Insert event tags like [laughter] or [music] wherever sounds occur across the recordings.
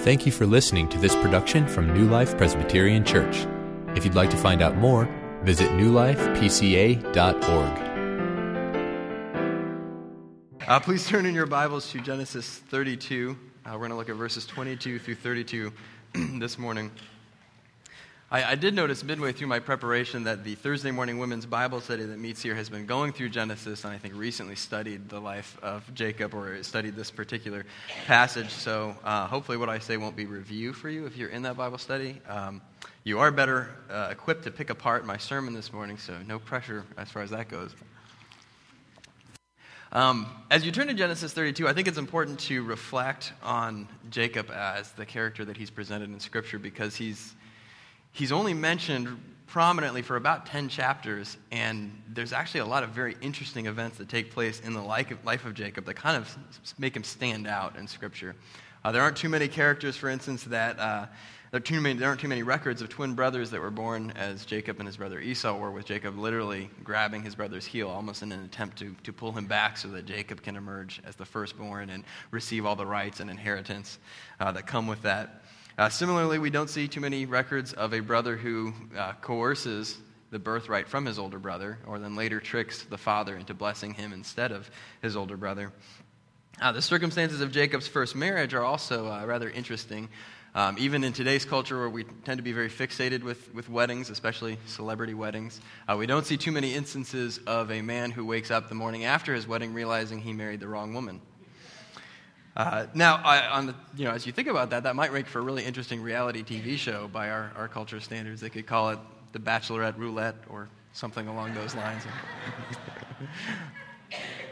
Thank you for listening to this production from New Life Presbyterian Church. If you'd like to find out more, visit newlifepca.org. Uh, please turn in your Bibles to Genesis 32. Uh, we're going to look at verses 22 through 32 [clears throat] this morning. I, I, did notice midway through my preparation that the Thursday morning women's Bible study that meets here has been going through Genesis, and I think recently studied the life of Jacob or studied this particular passage. So uh, hopefully, what I say won't be review for you if you're in that Bible study. Um, you are better uh, equipped to pick apart my sermon this morning, so no pressure as far as that goes. Um, as you turn to Genesis 32, I think it's important to reflect on Jacob as the character that he's presented in Scripture because he's he's only mentioned prominently for about 10 chapters, and there's actually a lot of very interesting events that take place in the life of Jacob that kind of make him stand out in Scripture. Uh, there aren't too many characters, for instance, that uh, there, many, there, aren't too many records of twin brothers that were born as Jacob and his brother Esau were, with Jacob literally grabbing his brother's heel, almost in an attempt to, to pull him back so that Jacob can emerge as the firstborn and receive all the rights and inheritance uh, that come with that. Uh, similarly, we don't see too many records of a brother who uh, coerces the birthright from his older brother, or then later tricks the father into blessing him instead of his older brother. Uh, the circumstances of Jacob's first marriage are also uh, rather interesting. Um, even in today's culture, where we tend to be very fixated with, with weddings, especially celebrity weddings, uh, we don't see too many instances of a man who wakes up the morning after his wedding realizing he married the wrong woman. Uh, now, I, the, you know, as you think about that, that might make for a really interesting reality TV show by our, our culture standards. They could call it The Bachelorette Roulette or something along those lines. [laughs]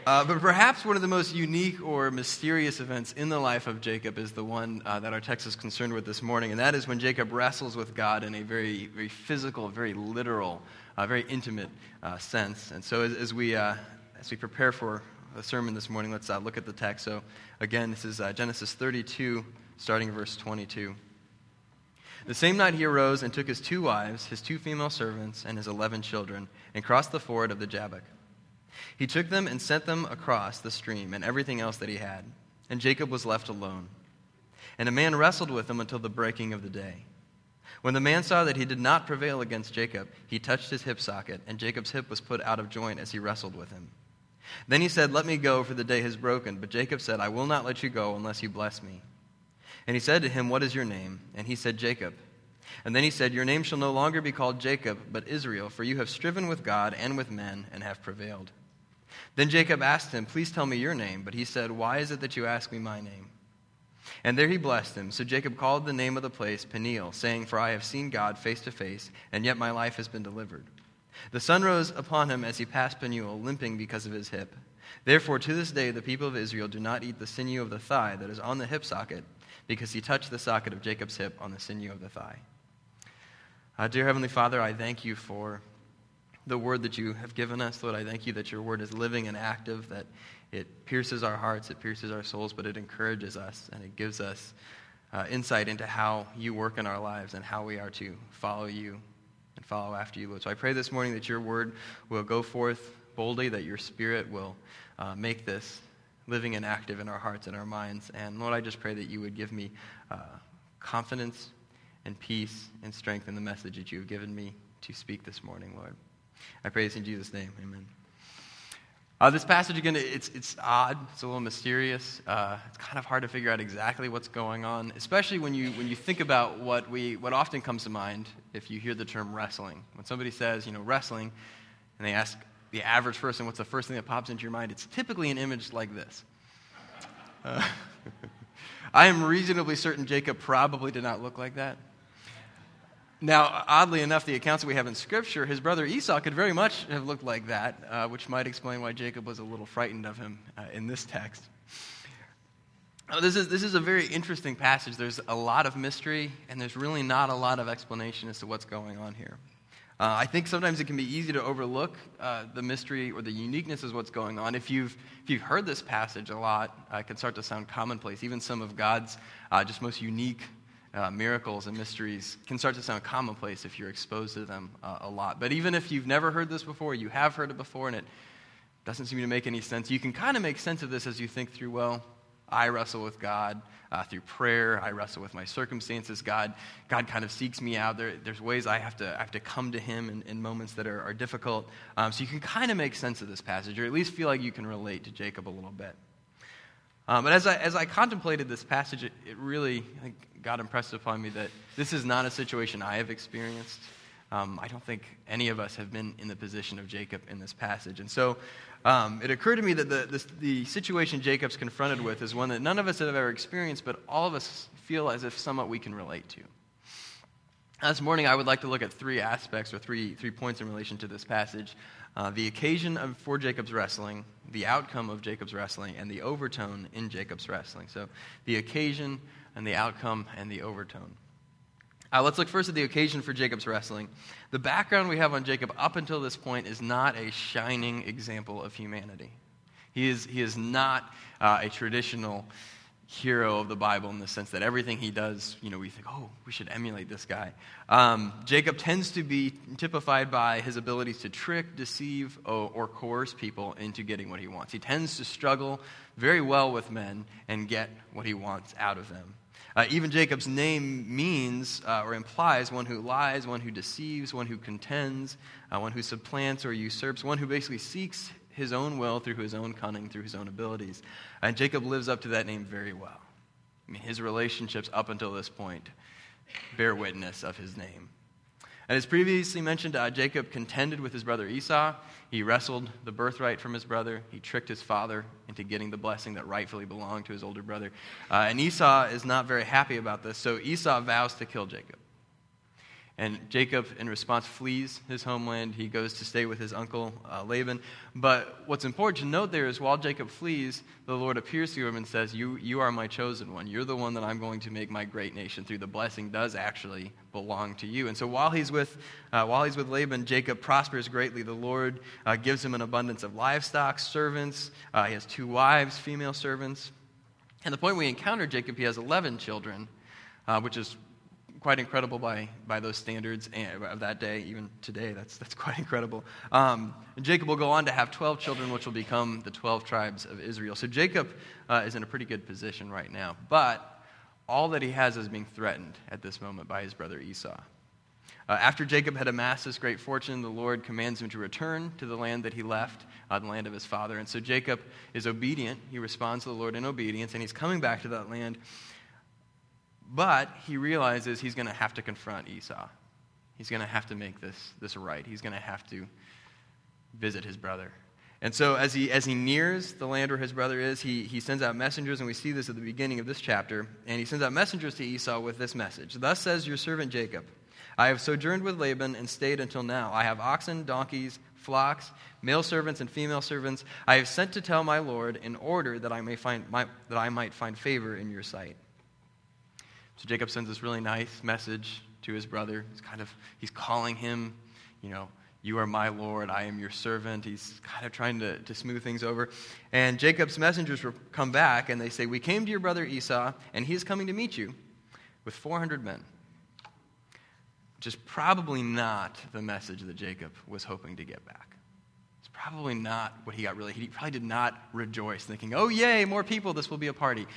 uh, but perhaps one of the most unique or mysterious events in the life of Jacob is the one uh, that our text is concerned with this morning, and that is when Jacob wrestles with God in a very, very physical, very literal, uh, very intimate uh, sense. And so, as, as we uh, as we prepare for the sermon this morning, let's uh, look at the text. So, again, this is uh, Genesis 32, starting verse 22. The same night he arose and took his two wives, his two female servants, and his eleven children, and crossed the ford of the Jabbok. He took them and sent them across the stream and everything else that he had. And Jacob was left alone. And a man wrestled with him until the breaking of the day. When the man saw that he did not prevail against Jacob, he touched his hip socket, and Jacob's hip was put out of joint as he wrestled with him. Then he said, Let me go, for the day has broken. But Jacob said, I will not let you go unless you bless me. And he said to him, What is your name? And he said, Jacob. And then he said, Your name shall no longer be called Jacob, but Israel, for you have striven with God and with men and have prevailed. Then Jacob asked him, Please tell me your name. But he said, Why is it that you ask me my name? And there he blessed him. So Jacob called the name of the place Peniel, saying, For I have seen God face to face, and yet my life has been delivered. The sun rose upon him as he passed Peniel, limping because of his hip. Therefore, to this day, the people of Israel do not eat the sinew of the thigh that is on the hip socket, because he touched the socket of Jacob's hip on the sinew of the thigh. Uh, dear Heavenly Father, I thank you for the word that you have given us. Lord, I thank you that your word is living and active, that it pierces our hearts, it pierces our souls, but it encourages us and it gives us uh, insight into how you work in our lives and how we are to follow you follow after you, Lord. So I pray this morning that your word will go forth boldly, that your spirit will uh, make this living and active in our hearts and our minds. And Lord, I just pray that you would give me uh, confidence and peace and strength in the message that you have given me to speak this morning, Lord. I pray this in Jesus' name. Amen. Uh, this passage, again, it's, it's odd. It's a little mysterious. Uh, it's kind of hard to figure out exactly what's going on, especially when you, when you think about what, we, what often comes to mind if you hear the term wrestling. When somebody says, you know, wrestling, and they ask the average person what's the first thing that pops into your mind, it's typically an image like this. Uh, [laughs] I am reasonably certain Jacob probably did not look like that. Now, oddly enough, the accounts that we have in Scripture, his brother Esau could very much have looked like that, uh, which might explain why Jacob was a little frightened of him uh, in this text. This, is, this is a very interesting passage. There's a lot of mystery, and there's really not a lot of explanation as to what's going on here. Uh, I think sometimes it can be easy to overlook uh, the mystery or the uniqueness of what's going on. If you've, if you've heard this passage a lot, uh, it can start to sound commonplace. Even some of God's uh, just most unique uh, miracles and mysteries can start to sound commonplace if you're exposed to them uh, a lot. But even if you've never heard this before, you have heard it before, and it doesn't seem to make any sense, you can kind of make sense of this as you think through, well, I wrestle with God uh, through prayer. I wrestle with my circumstances. God, God kind of seeks me out. There, there's ways I have to, I have to come to Him in, in moments that are, are difficult. Um, so you can kind of make sense of this passage, or at least feel like you can relate to Jacob a little bit. Um, but as I, as I contemplated this passage, it, it really God impressed upon me that this is not a situation I have experienced. Um, I don't think any of us have been in the position of Jacob in this passage. And so um, it occurred to me that the, the, the, situation Jacob's confronted with is one that none of us have ever experienced, but all of us feel as if somewhat we can relate to. This morning, I would like to look at three aspects or three, three points in relation to this passage uh, the occasion of, for Jacob's wrestling, the outcome of Jacob's wrestling, and the overtone in Jacob's wrestling. So, the occasion and the outcome and the overtone. Uh, let's look first at the occasion for Jacob's wrestling. The background we have on Jacob up until this point is not a shining example of humanity. He is, he is not uh, a traditional hero of the Bible in the sense that everything he does, you know, we think, oh, we should emulate this guy. Um, Jacob tends to be typified by his abilities to trick, deceive, or, or coerce people into getting what he wants. He tends to struggle very well with men and get what he wants out of them. Uh, even Jacob's name means uh, or implies one who lies, one who deceives, one who contends, uh, one who supplants or usurps, one who basically seeks his own will through his own cunning, through his own abilities. And Jacob lives up to that name very well. I mean, his relationships up until this point bear witness of his name. And as previously mentioned, uh, Jacob contended with his brother Esau. He wrestled the birthright from his brother. He tricked his father into getting the blessing that rightfully belonged to his older brother. Uh, and Esau is not very happy about this, so Esau vows to kill Jacob. And Jacob, in response, flees his homeland. He goes to stay with his uncle uh, Laban. But what's important to note there is while Jacob flees, the Lord appears to him and says, you, you are my chosen one. You're the one that I'm going to make my great nation through. The blessing does actually belong to you. And so while he's with, uh, while he's with Laban, Jacob prospers greatly. The Lord uh, gives him an abundance of livestock, servants. Uh, he has two wives, female servants. And the point we encounter Jacob, he has 11 children, uh, which is quite incredible by, by those standards of that day, even today. That's, that's quite [laughs] incredible. Um, Jacob will go on to have 12 children, which will become the 12 tribes of Israel. So Jacob uh, is in a pretty good position right now. But all that he has is being threatened at this moment by his brother Esau. Uh, after Jacob had amassed this great fortune, the Lord commands him to return to the land that he left, uh, the land of his father. And so Jacob is obedient. He responds to the Lord in obedience, and he's coming back to that land. But he realizes he's going to have to confront Esau. He's going to have to make this, this right. He's going to have to visit his brother. And so, as he, as he nears the land where his brother is, he, he sends out messengers, and we see this at the beginning of this chapter. And he sends out messengers to Esau with this message Thus says your servant Jacob, I have sojourned with Laban and stayed until now. I have oxen, donkeys, flocks, male servants, and female servants. I have sent to tell my Lord in order that I, may find my, that I might find favor in your sight. So Jacob sends this really nice message to his brother. He's kind of he's calling him, you know, you are my Lord, I am your servant. He's kind of trying to, to smooth things over. And Jacob's messengers come back and they say, We came to your brother Esau, and he is coming to meet you with 400 men. Which is probably not the message that Jacob was hoping to get back. It's probably not what he got really. He probably did not rejoice, thinking, Oh, yay, more people, this will be a party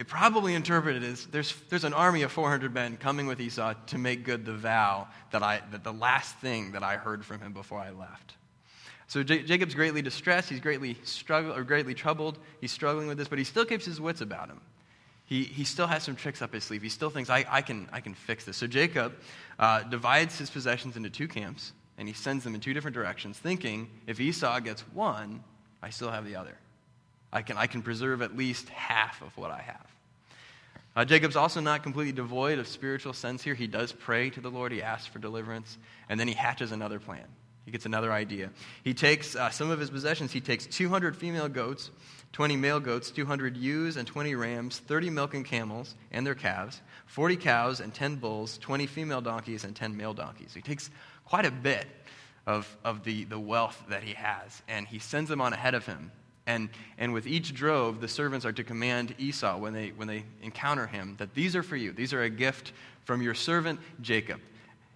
it probably interpreted as there's, there's an army of 400 men coming with Esau to make good the vow that, I, that the last thing that I heard from him before I left. So J- Jacob's greatly distressed. He's greatly, struggle, or greatly troubled. He's struggling with this, but he still keeps his wits about him. He, he still has some tricks up his sleeve. He still thinks, I, I, can, I can fix this. So Jacob uh, divides his possessions into two camps, and he sends them in two different directions, thinking if Esau gets one, I still have the other. I can, I can preserve at least half of what I have. Uh, Jacob's also not completely devoid of spiritual sense here. He does pray to the Lord, he asks for deliverance, and then he hatches another plan. He gets another idea. He takes uh, some of his possessions. He takes 200 female goats, 20 male goats, 200 ewes and 20 rams, 30 milking camels and their calves, 40 cows and 10 bulls, 20 female donkeys and 10 male donkeys. He takes quite a bit of, of the, the wealth that he has, and he sends them on ahead of him and, and with each drove, the servants are to command Esau when they, when they encounter him that these are for you. These are a gift from your servant Jacob.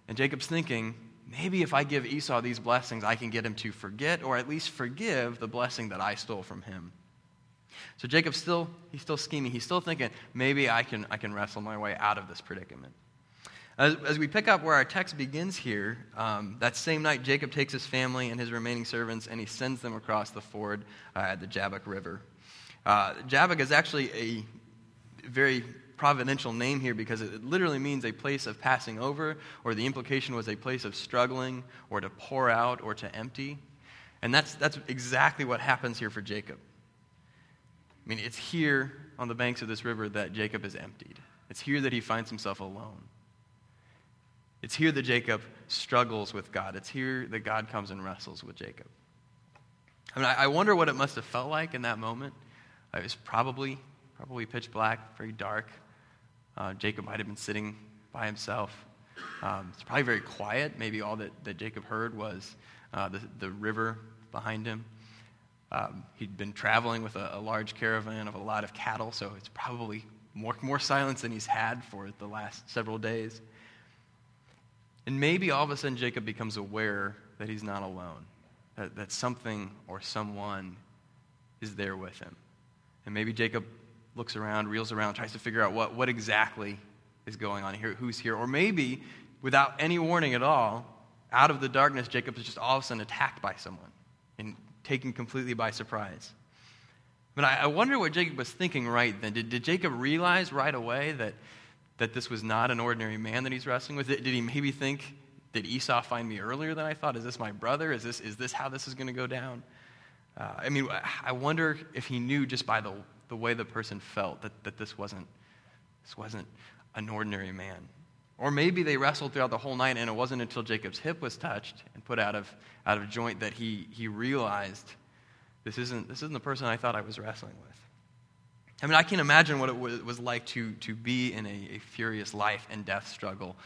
And Jacob's thinking, maybe if I give Esau these blessings, I can get him to forget or at least forgive the blessing that I stole from him. So Jacob's still, he's still scheming. He's still thinking, maybe I can, I can wrestle my way out of this predicament. As, as we pick up where our text begins here, um, that same night, Jacob takes his family and his remaining servants and he sends them across the ford uh, at the Jabbok River. Uh, Jabbok is actually a very providential name here because it literally means a place of passing over, or the implication was a place of struggling, or to pour out, or to empty. And that's, that's exactly what happens here for Jacob. I mean, it's here on the banks of this river that Jacob is emptied. It's here that he finds himself alone. It's here that Jacob struggles with God. It's here that God comes and wrestles with Jacob. I mean, I wonder what it must have felt like in that moment. It was probably, probably pitch black, very dark. Uh, Jacob might have been sitting by himself. Um, it's probably very quiet. Maybe all that, that Jacob heard was uh, the, the river behind him. Um, he'd been traveling with a, a, large caravan of a lot of cattle, so it's probably more, more silence than he's had for the last several days. And maybe all of a sudden Jacob becomes aware that he's not alone, that, that something or someone is there with him. And maybe Jacob looks around, reels around, tries to figure out what, what exactly is going on here, who's here. Or maybe, without any warning at all, out of the darkness, Jacob is just all of a sudden attacked by someone and taken completely by surprise. But I, I wonder what Jacob was thinking right then. Did, did Jacob realize right away that that this was not an ordinary man that he's wrestling with? Did he maybe think, did Esau find me earlier than I thought? Is this my brother? Is this, is this how this is going to go down? Uh, I mean, I wonder if he knew just by the, the way the person felt that, that this, wasn't, this wasn't an ordinary man. Or maybe they wrestled throughout the whole night, and it wasn't until Jacob's hip was touched and put out of, out of joint that he, he realized this isn't, this isn't the person I thought I was wrestling with. I mean, I can't imagine what it was like to, to be in a, a furious life and death struggle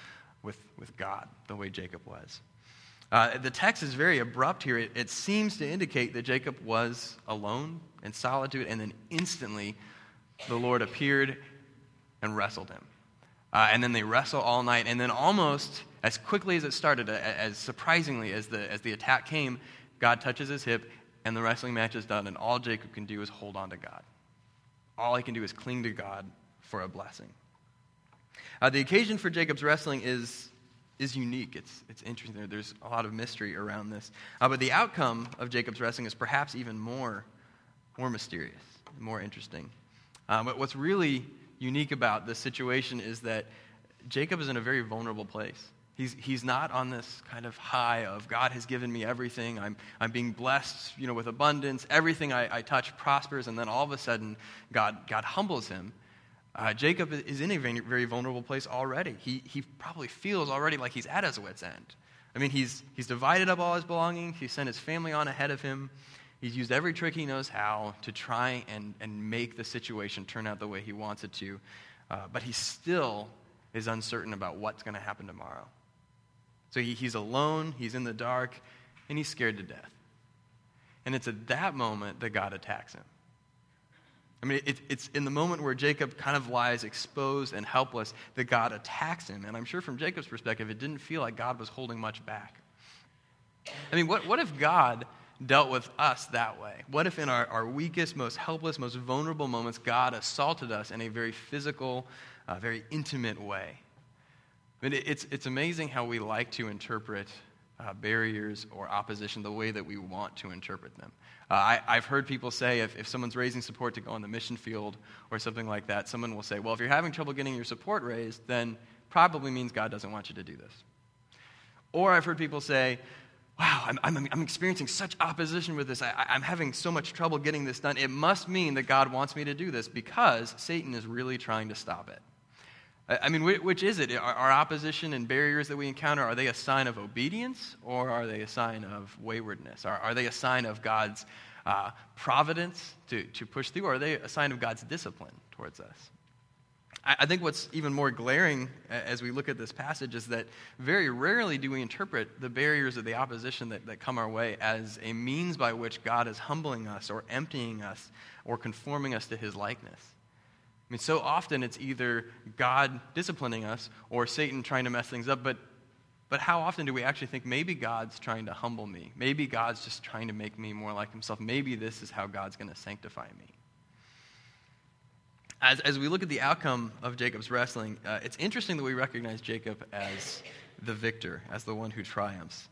with, with God, the way Jacob was. Uh, the text is very abrupt here. It, it, seems to indicate that Jacob was alone in solitude, and then instantly the Lord appeared and wrestled him. Uh, and then they wrestle all night, and then almost as quickly as it started, as surprisingly as the, as the attack came, God touches his hip, and the wrestling match is done, and all Jacob can do is hold on to God all I can do is cling to God for a blessing. Uh, the occasion for Jacob's wrestling is, is unique. It's, it's interesting. There's a lot of mystery around this. Uh, but the outcome of Jacob's wrestling is perhaps even more, more mysterious, more interesting. Um, but what's really unique about this situation is that Jacob is in a very vulnerable place. He's, he's not on this kind of high of God has given me everything. I'm, I'm being blessed you know, with abundance. Everything I, I touch prospers. And then all of a sudden, God, God humbles him. Uh, Jacob is in a very, very vulnerable place already. He, he probably feels already like he's at his wits' end. I mean, he's, he's divided up all his belongings. He sent his family on ahead of him. He's used every trick he knows how to try and, and make the situation turn out the way he wants it to. Uh, but he still is uncertain about what's going to happen tomorrow. So he, he's alone, he's in the dark, and he's scared to death. And it's at that moment that God attacks him. I mean, it, it's in the moment where Jacob kind of lies exposed and helpless that God attacks him. And I'm sure from Jacob's perspective, it didn't feel like God was holding much back. I mean, what, what if God dealt with us that way? What if in our, our weakest, most helpless, most vulnerable moments, God assaulted us in a very physical, uh, very intimate way? Mean, it's, it's amazing how we like to interpret uh, barriers or opposition the way that we want to interpret them. Uh, I, I've heard people say if, if someone's raising support to go on the mission field or something like that, someone will say, well, if you're having trouble getting your support raised, then probably means God doesn't want you to do this. Or I've heard people say, wow, I'm, I'm, I'm experiencing such opposition with this. I, I'm having so much trouble getting this done. It must mean that God wants me to do this because Satan is really trying to stop it. I mean, which is it? Our opposition and barriers that we encounter, are they a sign of obedience or are they a sign of waywardness? Are, are they a sign of God's uh, providence to, to push through or are they a sign of God's discipline towards us? I, I think what's even more glaring as we look at this passage is that very rarely do we interpret the barriers of the opposition that, that come our way as a means by which God is humbling us or emptying us or conforming us to his likeness. I mean, so often it's either God disciplining us or Satan trying to mess things up, but, but how often do we actually think maybe God's trying to humble me? Maybe God's just trying to make me more like himself. Maybe this is how God's going to sanctify me. as, as we look at the outcome of Jacob's wrestling, uh, it's interesting that we recognize Jacob as the victor, as the one who triumphs.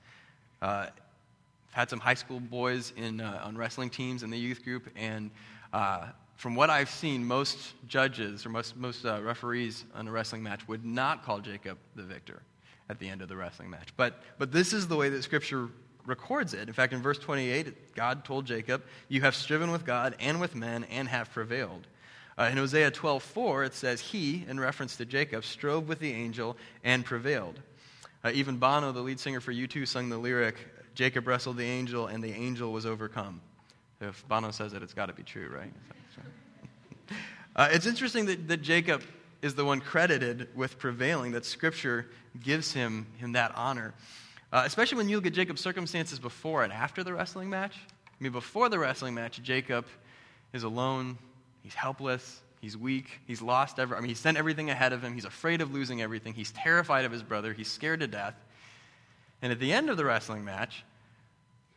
Uh, I've had some high school boys in, uh, on wrestling teams in the youth group, and uh, from what I've seen, most judges or most, most uh, referees on a wrestling match would not call Jacob the victor at the end of the wrestling match. But, but this is the way that Scripture records it. In fact, in verse 28, God told Jacob, You have striven with God and with men and have prevailed. Uh, in Hosea 12:4, it says, He, in reference to Jacob, strove with the angel and prevailed. Uh, even Bono, the lead singer for U2, sung the lyric, Jacob wrestled the angel and the angel was overcome. If Bono says it, it's got to be true, right? Uh, it's interesting that, that Jacob is the one credited with prevailing, that Scripture gives him, him that honor. Uh, especially when you look at Jacob's circumstances before and after the wrestling match. I mean, before the wrestling match, Jacob is alone, He's helpless. He's weak. He's lost every, I mean, he sent everything ahead of him. He's afraid of losing everything. He's terrified of his brother. He's scared to death. And at the end of the wrestling match,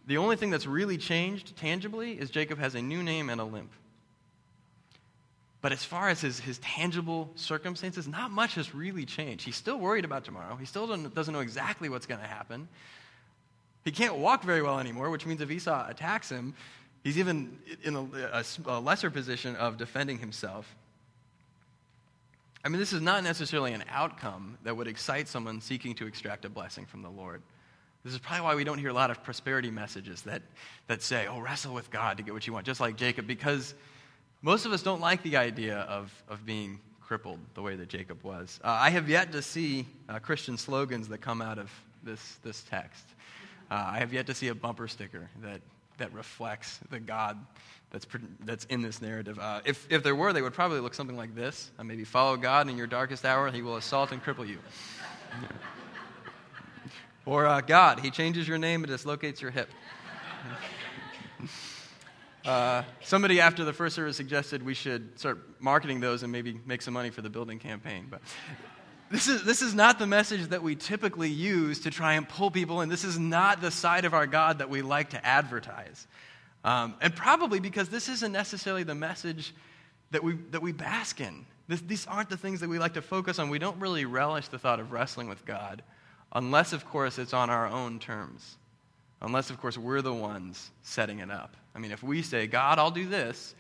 the only thing that's really changed tangibly is Jacob has a new name and a limp. But as far as his, his tangible circumstances, not much has really changed. He's still worried about tomorrow. He still doesn't know exactly what's going to happen. He can't walk very well anymore, which means if Esau attacks him, He's even in a, a, lesser position of defending himself. I mean, this is not necessarily an outcome that would excite someone seeking to extract a blessing from the Lord. This is probably why we don't hear a lot of prosperity messages that, that say, oh, wrestle with God to get what you want, just like Jacob, because most of us don't like the idea of, of being crippled the way that Jacob was. Uh, I have yet to see uh, Christian slogans that come out of this, this text. Uh, I have yet to see a bumper sticker that that reflects the God that's, that's in this narrative. Uh, if, if there were, they would probably look something like this. Uh, maybe follow God in your darkest hour, he will assault and cripple you. [laughs] or uh, God, he changes your name and dislocates your hip. [laughs] Uh, somebody after the first service suggested we should start marketing those and maybe make some money for the building campaign. But this is, this is not the message that we typically use to try and pull people in. This is not the side of our God that we like to advertise. Um, and probably because this isn't necessarily the message that we, that we bask in. This, these aren't the things that we like to focus on. We don't really relish the thought of wrestling with God, unless, of course, it's on our own terms. Unless, of course, we're the ones setting it up. I mean, if we say, God, I'll do this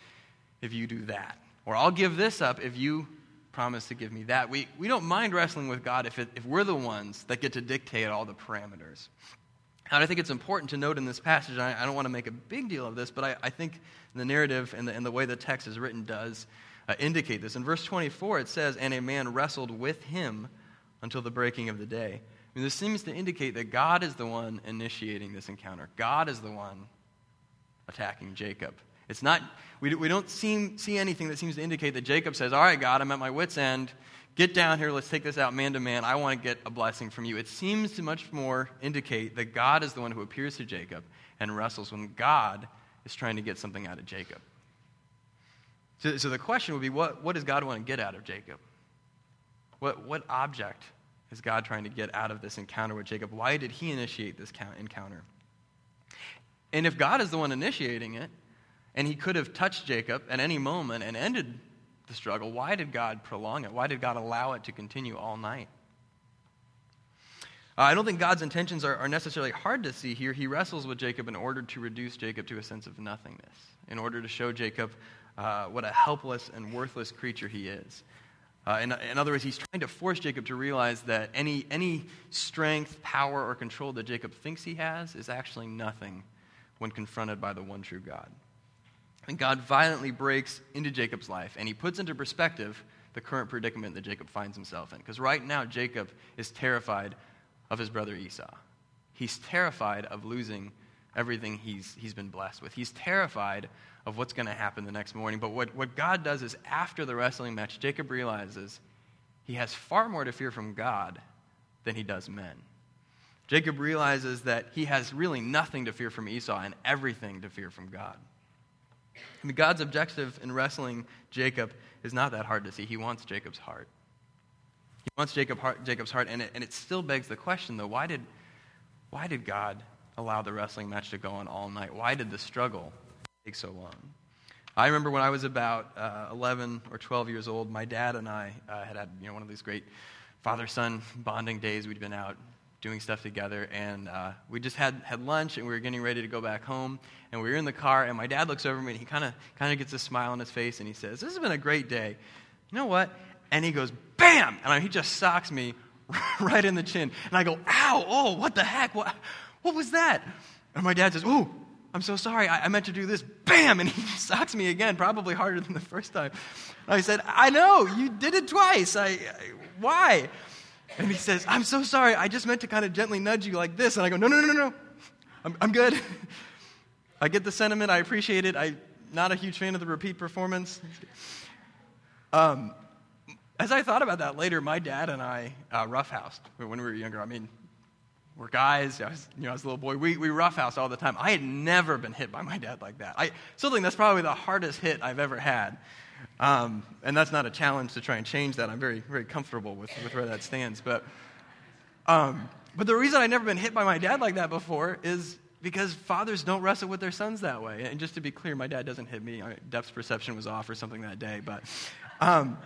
if you do that, or I'll give this up if you promise to give me that. We, we don't mind wrestling with God if, it, if we're the ones that get to dictate all the parameters. And I think it's important to note in this passage, I, I don't want to make a big deal of this, but I, I think the narrative and the, and the way the text is written does uh, indicate this. In verse 24, it says, And a man wrestled with him until the breaking of the day. I mean, this seems to indicate that God is the one initiating this encounter. God is the one attacking Jacob. It's not, we, we don't seem, see anything that seems to indicate that Jacob says, All right, God, I'm at my wits' end. Get down here. Let's take this out man to man. I want to get a blessing from you. It seems to much more indicate that God is the one who appears to Jacob and wrestles when God is trying to get something out of Jacob. So, so the question would be what, what does God want to get out of Jacob? What, what object is God trying to get out of this encounter with Jacob? Why did he initiate this encounter? And if God is the one initiating it, and he could have touched Jacob at any moment and ended the struggle. Why did God prolong it? Why did God allow it to continue all night? Uh, I don't think God's intentions are, are, necessarily hard to see here. He wrestles with Jacob in order to reduce Jacob to a sense of nothingness, in order to show Jacob uh, what a helpless and worthless creature he is. Uh, in, in, other words, he's trying to force Jacob to realize that any, any strength, power, or control that Jacob thinks he has is actually nothing when confronted by the one true God. And God violently breaks into Jacob's life and he puts into perspective the current predicament that Jacob finds himself in. Because right now, Jacob is terrified of his brother Esau. He's terrified of losing everything he's, he's been blessed with. He's terrified of what's going to happen the next morning. But what, what God does is, after the wrestling match, Jacob realizes he has far more to fear from God than he does men. Jacob realizes that he has really nothing to fear from Esau and everything to fear from God. God's objective in wrestling Jacob is not that hard to see. He wants Jacob's heart. He wants Jacob heart, Jacob's heart, and it, and it still begs the question, though, why did, why did God allow the wrestling match to go on all night? Why did the struggle take so long? I remember when I was about uh, 11 or 12 years old, my dad and I uh, had had you know, one of these great father son bonding days. We'd been out doing stuff together, and uh, we just had, had lunch, and we were getting ready to go back home. And we were in the car, and my dad looks over at me, and he kind of gets a smile on his face, and he says, "This has been a great day." You know what? And he goes, "Bam!" And I, he just socks me [laughs] right in the chin, and I go, "Ow! Oh, what the heck? What, what was that?" And my dad says, "Oh." I'm so sorry. I, I, meant to do this. Bam! And he [laughs] socks me again, probably harder than the first time. And I said, I know, you did it twice. I, I, why? And he says, I'm so sorry. I just meant to kind of gently nudge you like this. And I go, No, no, no, no, no. I'm, I'm good. [laughs] I get the sentiment. I appreciate it. I'm not a huge fan of the repeat performance. Um, as I thought about that later, my dad and I uh, roughhoused when we were younger. I mean, we're guys. I was, you know, as a little boy, we, we roughhouse all the time. I had never been hit by my dad like that. I still think that's probably the hardest hit I've ever had. Um, and that's not a challenge to try and change that. I'm very, very comfortable with, with where that stands. But, um, but the reason I've never been hit by my dad like that before is because fathers don't wrestle with their sons that way. And just to be clear, my dad doesn't hit me. Depth perception was off or something that day. But, um,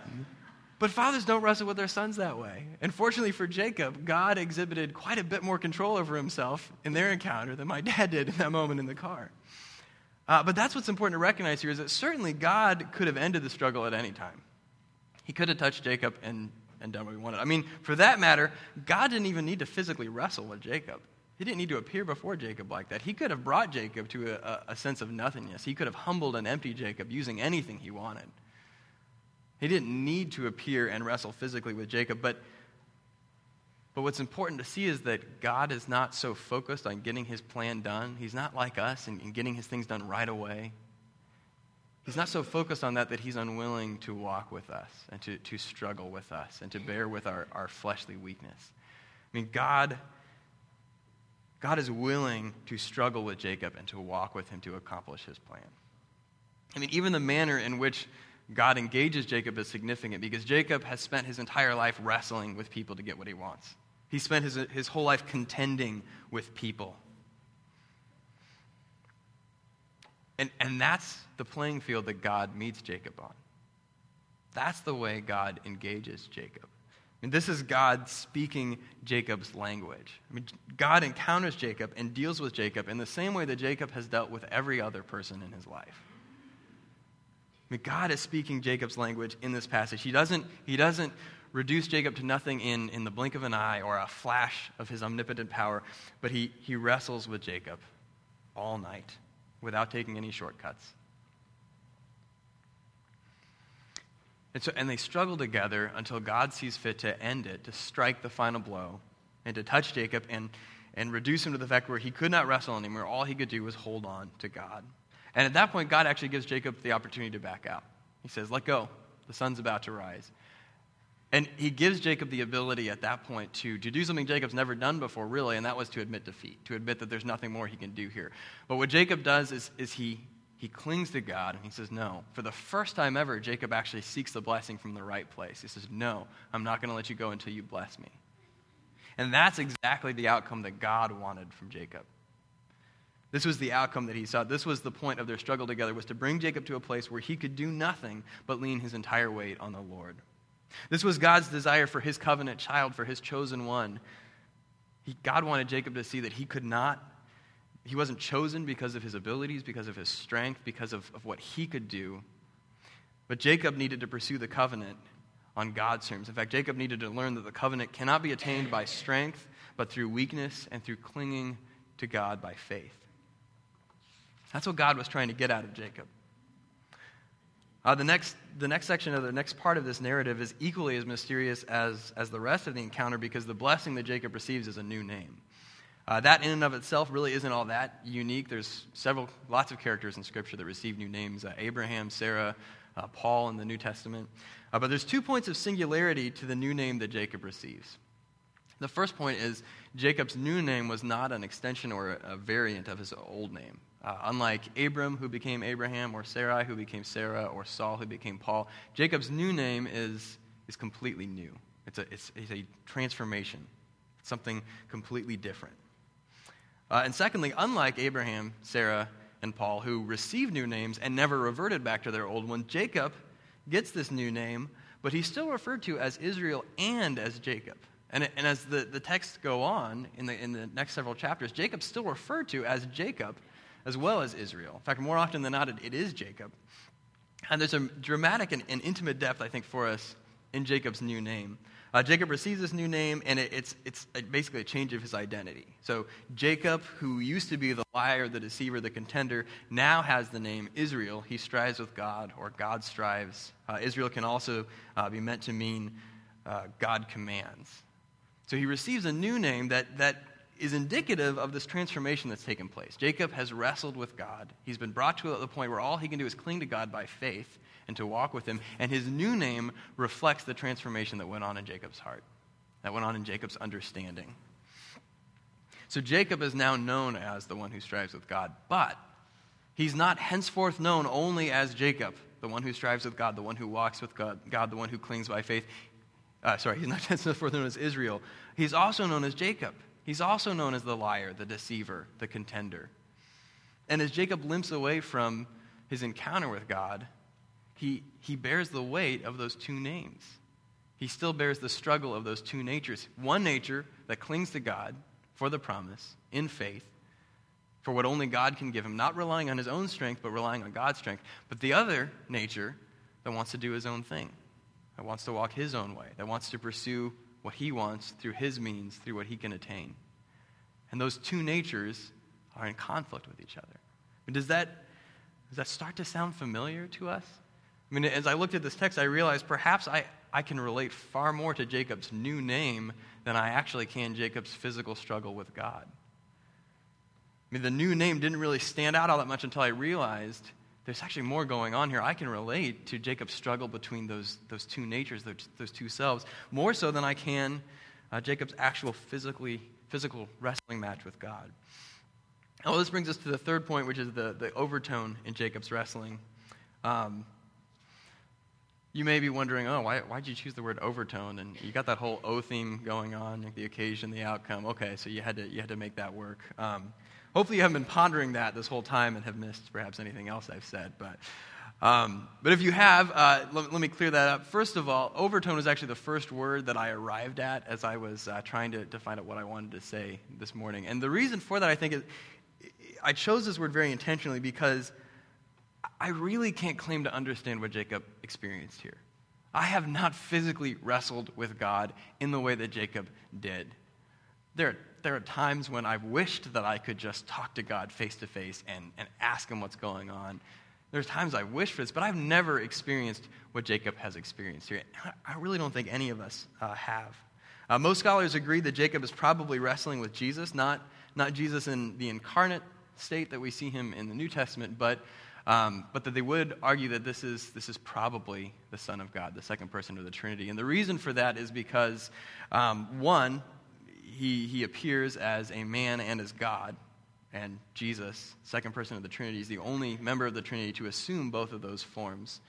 but fathers don't wrestle with their sons that way. And fortunately for Jacob, God exhibited quite a bit more control over himself in their encounter than my [laughs] dad did in that moment in the car. Uh, but that's what's important to recognize here is that certainly God could have ended the struggle at any time. He could have touched Jacob and, and done what he wanted. I mean, for that matter, God didn't even need to physically wrestle with Jacob. He didn't need to appear before Jacob like that. He could have brought Jacob to a, a sense of nothingness. He could have humbled and emptied Jacob using anything he wanted. He didn't need to appear and wrestle physically with Jacob, but, but what's important to see is that God is not so focused on getting his plan done. He's not like us and, getting his things done right away. He's not so focused on that that he's unwilling to walk with us and to, to struggle with us and to bear with our, our fleshly weakness. I mean, God, God is willing to struggle with Jacob and to walk with him to accomplish his plan. I mean, even the manner in which God engages Jacob is significant because Jacob has spent his entire life wrestling with people to get what he wants. He spent his, his whole life contending with people. And, and that's the playing field that God meets Jacob on. That's the way God engages Jacob. I mean, this is God speaking Jacob's language. I mean, God encounters Jacob and deals with Jacob in the same way that Jacob has dealt with every other person in his life. I mean, God is speaking Jacob's language in this passage. He doesn't, he doesn't reduce Jacob to nothing in, in the blink of an eye or a flash of his omnipotent power, but he, he wrestles with Jacob all night without taking any shortcuts. And, so, and they struggle together until God sees fit to end it, to strike the final blow, and to touch Jacob and, and reduce him to the fact where he could not wrestle anymore. All he could do was hold on to God. And at that point, God actually gives Jacob the opportunity to back out. He says, Let go. The sun's about to rise. And he gives Jacob the ability at that point to, to do something Jacob's never done before, really, and that was to admit defeat, to admit that there's nothing more he can do here. But what Jacob does is, is he, he clings to God and he says, No. For the first time ever, Jacob actually seeks the blessing from the right place. He says, No, I'm not going to let you go until you bless me. And that's exactly the outcome that God wanted from Jacob. This was the outcome that he sought. This was the point of their struggle together, was to bring Jacob to a place where he could do nothing but lean his entire weight on the Lord. This was God's desire for his covenant child, for his chosen one. He, God wanted Jacob to see that he could not, he wasn't chosen because of his abilities, because of his strength, because of, of what he could do. But Jacob needed to pursue the covenant on God's terms. In fact, Jacob needed to learn that the covenant cannot be attained by strength, but through weakness and through clinging to God by faith. That's what God was trying to get out of Jacob. Uh, the, next, the next section of the next part of this narrative is equally as mysterious as, as the rest of the encounter because the blessing that Jacob receives is a new name. Uh, that in and of itself really isn't all that unique. There's several, lots of characters in Scripture that receive new names uh, Abraham, Sarah, uh, Paul in the New Testament. Uh, but there's two points of singularity to the new name that Jacob receives. The first point is Jacob's new name was not an extension or a variant of his old name. Uh, unlike Abram, who became Abraham, or Sarai, who became Sarah, or Saul, who became Paul, Jacob's new name is, is completely new. It's a, it's, it's a transformation, it's something completely different. Uh, and secondly, unlike Abraham, Sarah, and Paul, who received new names and never reverted back to their old one. Jacob gets this new name, but he's still referred to as Israel and as Jacob. And, and as the, the texts go on in the, in the next several chapters, Jacob's still referred to as Jacob as well as Israel. In fact, more often than not, it, it is Jacob. And there's a dramatic and, and, intimate depth, I think, for us in Jacob's new name. Uh, Jacob receives this new name, and it, it's, it's basically a change of his identity. So, Jacob, who used to be the liar, the deceiver, the contender, now has the name Israel. He strives with God, or God strives. Uh, Israel can also uh, be meant to mean uh, God commands. So, he receives a new name that, that is indicative of this transformation that's taken place. Jacob has wrestled with God. He's been brought to the point where all he can do is cling to God by faith and to walk with him. And his new name reflects the transformation that went on in Jacob's heart, that went on in Jacob's understanding. So Jacob is now known as the one who strives with God, but he's not henceforth known only as Jacob, the one who strives with God, the one who walks with God, God the one who clings by faith. Uh, sorry, he's not [laughs] henceforth known as Israel. He's also known as Jacob. He's also known as the liar, the deceiver, the contender. And as Jacob limps away from his encounter with God, he, he bears the weight of those two names. He still bears the struggle of those two natures. One nature that clings to God for the promise in faith, for what only God can give him, not relying on his own strength, but relying on God's strength. But the other nature that wants to do his own thing, that wants to walk his own way, that wants to pursue what he wants through his means, through what he can attain. And those two natures are in conflict with each other. I mean, does that, does that start to sound familiar to us? I mean, as I looked at this text, I realized perhaps I, I can relate far more to Jacob's new name than I actually can Jacob's physical struggle with God. I mean, the new name didn't really stand out all that much until I realized there's actually more going on here. I can relate to Jacob's struggle between those, those two natures, those, those two selves, more so than I can uh, Jacob's actual physically, physical wrestling match with God. Well, this brings us to the third point, which is the, the overtone in Jacob's wrestling. Um, you may be wondering, oh, why, why'd you choose the word overtone? And you got that whole O theme going on, like the occasion, the outcome. Okay, so you had to, you had to make that work. Um, Hopefully, you haven't been pondering that this whole time and have missed perhaps anything else I've said. But, um, but if you have, uh, let, let, me clear that up. First of all, overtone is actually the first word that I arrived at as I was uh, trying to, to find out what I wanted to say this morning. And the reason for that, I think, is I chose this word very intentionally because I really can't claim to understand what Jacob experienced here. I have not physically wrestled with God in the way that Jacob did. There are there are times when I've wished that I could just talk to God face to face and and ask Him what's going on. There's times I wish for this, but I've never experienced what Jacob has experienced here. I really don't think any of us uh, have. Uh, most scholars agree that Jacob is probably wrestling with Jesus, not, not Jesus in the incarnate state that we see him in the New Testament, but, um, but that they would argue that this is, this is probably the Son of God, the second person of the Trinity. And the reason for that is because, um, one, he, he appears as a man and as God. And Jesus, second person of the Trinity, is the only member of the Trinity to assume both of those forms.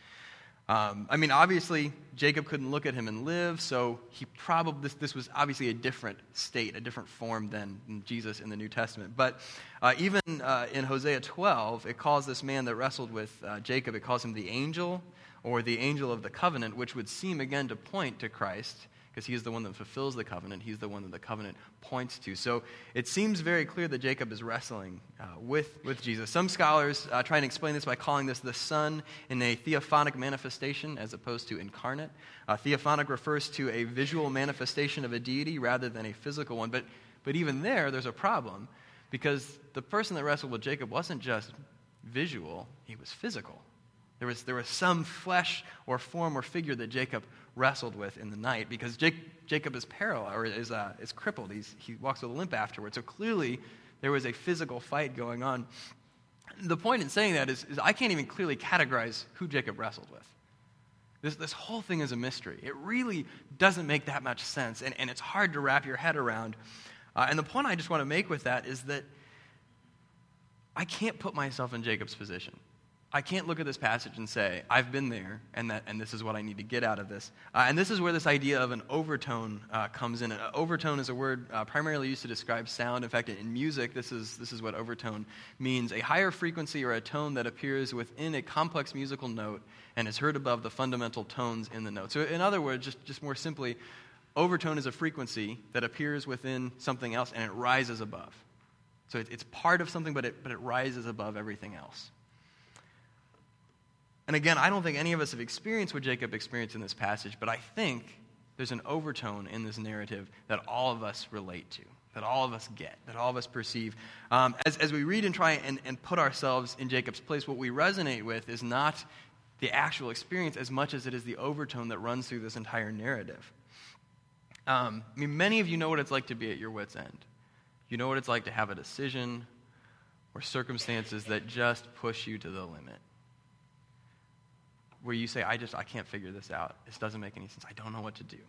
Um, I mean, obviously, Jacob couldn't look at him and live, so he probably this, this was obviously a different state, a different form than Jesus in the New Testament. But uh, even uh, in Hosea 12, it calls this man that wrestled with uh, Jacob, it calls him the angel or the angel of the covenant, which would seem again to point to Christ because he is the one that fulfills the covenant. He's the one that the covenant points to. So it seems very clear that Jacob is wrestling uh, with, with Jesus. Some scholars uh, try and explain this by calling this the Son in a theophanic manifestation as opposed to incarnate. Uh, theophanic refers to a visual manifestation of a deity rather than a physical one. But, but even there, there's a problem because the person that wrestled with Jacob wasn't just visual, he was physical. There was, there was some flesh or form or figure that Jacob wrestled with in the night because Jake, Jacob is paralyzed or is, uh, is crippled. He's, he walks with a limp afterwards. So clearly, there was a physical fight going on. The point in saying that is, is I can't even clearly categorize who Jacob wrestled with. This, this whole thing is a mystery. It really doesn't make that much sense, and, and it's hard to wrap your head around. Uh, and the point I just want to make with that is that I can't put myself in Jacob's position. I can't look at this passage and say, I've been there, and, that, and this is what I need to get out of this. Uh, and this is where this idea of an overtone uh, comes in. An overtone is a word uh, primarily used to describe sound. In fact, in music, this is, this is what overtone means a higher frequency or a tone that appears within a complex musical note and is heard above the fundamental tones in the note. So, in other words, just, just more simply, overtone is a frequency that appears within something else and it rises above. So, it, it's part of something, but it, but it rises above everything else. And again, I don't think any of us have experienced what Jacob experienced in this passage, but I think there's an overtone in this narrative that all of us relate to, that all of us get, that all of us perceive. Um, as, as we read and try and, and put ourselves in Jacob's place, what we resonate with is not the actual experience as much as it is the overtone that runs through this entire narrative. Um, I mean, many of you know what it's like to be at your wits' end. You know what it's like to have a decision or circumstances that just push you to the limit where you say, I just, I can't figure this out. This doesn't make any sense. I don't know what to do.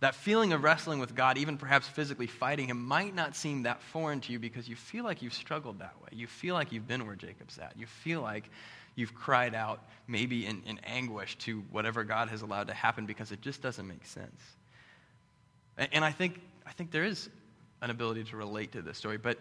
That feeling of wrestling with God, even perhaps physically fighting Him, might not seem that foreign to you because you feel like you've struggled that way. You feel like you've been where Jacob's at. You feel like you've cried out, maybe in, in anguish, to whatever God has allowed to happen because it just doesn't make sense. And, and I, think, I think there is an ability to relate to this story, but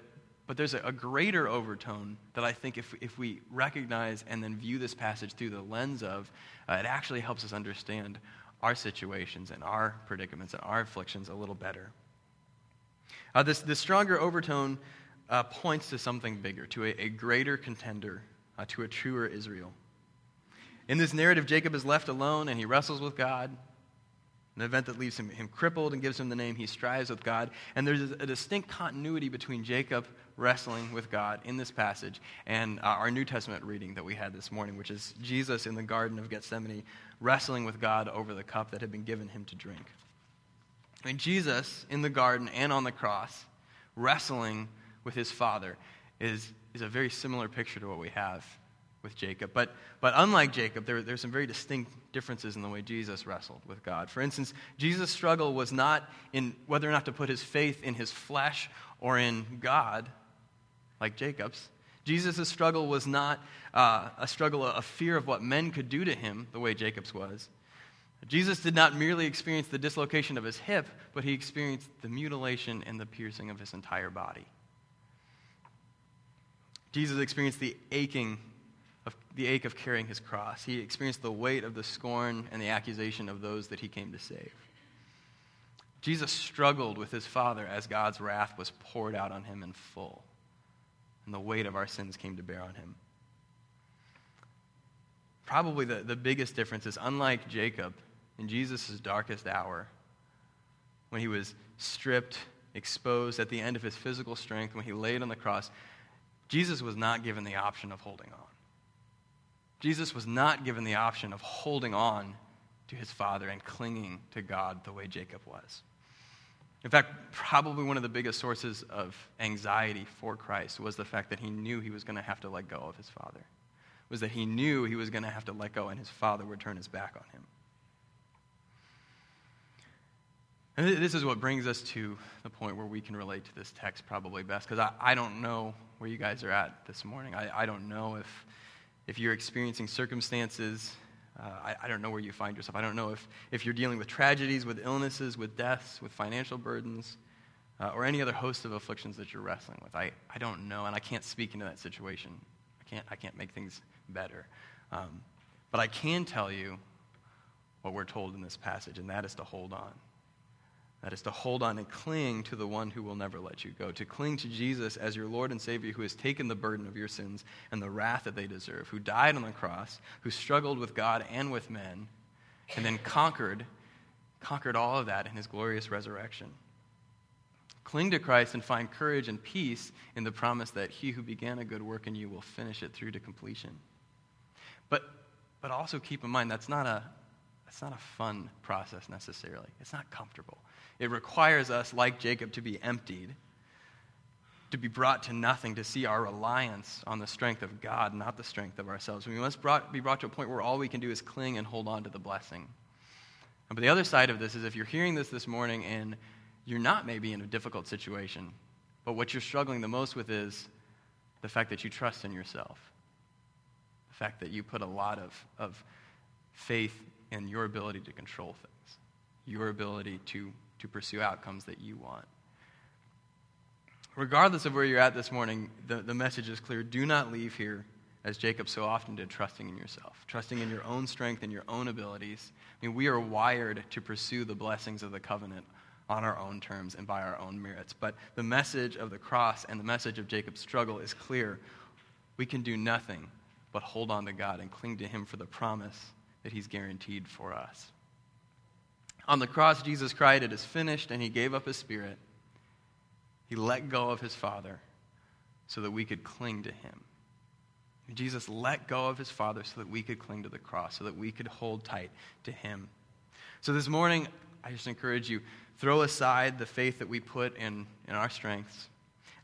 but there's a, a, greater overtone that I think if, if we recognize and then view this passage through the lens of, uh, it actually helps us understand our situations and our predicaments and our afflictions a little better. Uh, this, this stronger overtone uh, points to something bigger, to a, a greater contender, uh, to a truer Israel. In this narrative, Jacob is left alone and he wrestles with God an event that leaves him, him, crippled and gives him the name he strives with God. And there's a, a distinct continuity between Jacob wrestling with God in this passage and uh, our New Testament reading that we had this morning, which is Jesus in the Garden of Gethsemane wrestling with God over the cup that had been given him to drink. Mean, Jesus in the garden and on the cross, wrestling with his Father, is, is a very similar picture to what we have with Jacob. But, but unlike Jacob, there, there's some very distinct differences in the way Jesus wrestled with God. For instance, Jesus' struggle was not in whether or not to put his faith in his flesh or in God, like Jacob's. Jesus' struggle was not uh, a struggle, a fear of what men could do to him, the way Jacob's was. Jesus did not merely experience the dislocation of his hip, but he experienced the mutilation and the piercing of his entire body. Jesus experienced the aching of the ache of carrying his cross. He experienced the weight of the scorn and the accusation of those that he came to save. Jesus struggled with his Father as God's wrath was poured out on him in full and the weight of our sins came to bear on him. Probably the, the biggest difference is unlike Jacob, in Jesus' darkest hour, when he was stripped, exposed at the end of his physical strength, when he laid on the cross, Jesus was not given the option of holding on. Jesus was not given the option of holding on to his Father and clinging to God the way Jacob was. In fact, probably one of the biggest sources of anxiety for Christ was the fact that he knew he was going to have to let go of his father. Was that he knew he was going to have to let go and his father would turn his back on him. And this is what brings us to the point where we can relate to this text probably best, because I, I don't know where you guys are at this morning. I, I don't know if, if you're experiencing circumstances uh, I, I, don't know where you find yourself. I don't know if, if you're dealing with tragedies, with illnesses, with deaths, with financial burdens, uh, or any other host of afflictions that you're wrestling with. I, I don't know, and I can't speak into that situation. I can't, I can't make things better. Um, but I can tell you what we're told in this passage, and that is to hold on. That is to hold on and cling to the one who will never let you go. To cling to Jesus as your Lord and Savior who has taken the burden of your sins and the wrath that they deserve, who died on the cross, who struggled with God and with men, and then conquered, conquered all of that in his glorious resurrection. Cling to Christ and find courage and peace in the promise that he who began a good work in you will finish it through to completion. But, but also keep in mind that's not a, that's not a fun process necessarily. It's not comfortable. It requires us, like Jacob, to be emptied, to be brought to nothing, to see our reliance on the strength of God, not the strength of ourselves. We must brought, be brought to a point where all we can do is cling and hold on to the blessing. But the other side of this is if you're hearing this this morning and you're not maybe in a difficult situation, but what you're struggling the most with is the fact that you trust in yourself. The fact that you put a lot of, of faith in your ability to control things, your ability to, to pursue outcomes that you want. Regardless of where you're at this morning, the, the message is clear. Do not leave here, as Jacob so often did, trusting in yourself, trusting in your own strength and your own abilities. I mean, we are wired to pursue the blessings of the covenant on our own terms and by our own merits. But the message of the cross and the message of Jacob's struggle is clear. We can do nothing but hold on to God and cling to Him for the promise that He's guaranteed for us. On the cross, Jesus cried, It is finished, and He gave up His Spirit. He let go of His Father so that we could cling to Him. Jesus let go of His Father so that we could cling to the cross, so that we could hold tight to Him. So this morning, I just encourage you throw aside the faith that we put in, in our strengths,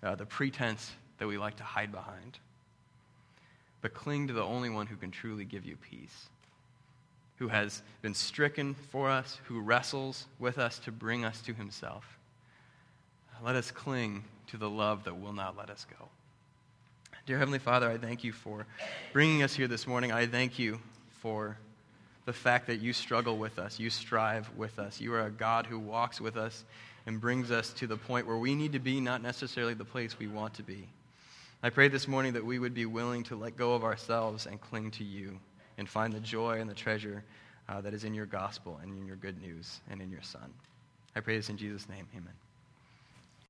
uh, the pretense that we like to hide behind, but cling to the only one who can truly give you peace, who has been stricken for us, who wrestles with us to bring us to himself. Let us cling to the love that will not let us go. Dear Heavenly Father, I thank you for bringing us here this morning. I thank you for the fact that you struggle with us, you strive with us. You are a God who walks with us and brings us to the point where we need to be, not necessarily the place we want to be. I pray this morning that we would be willing to let go of ourselves and cling to you and find the joy and the treasure uh, that is in your gospel and in your good news and in your Son. I pray this in Jesus' name. Amen.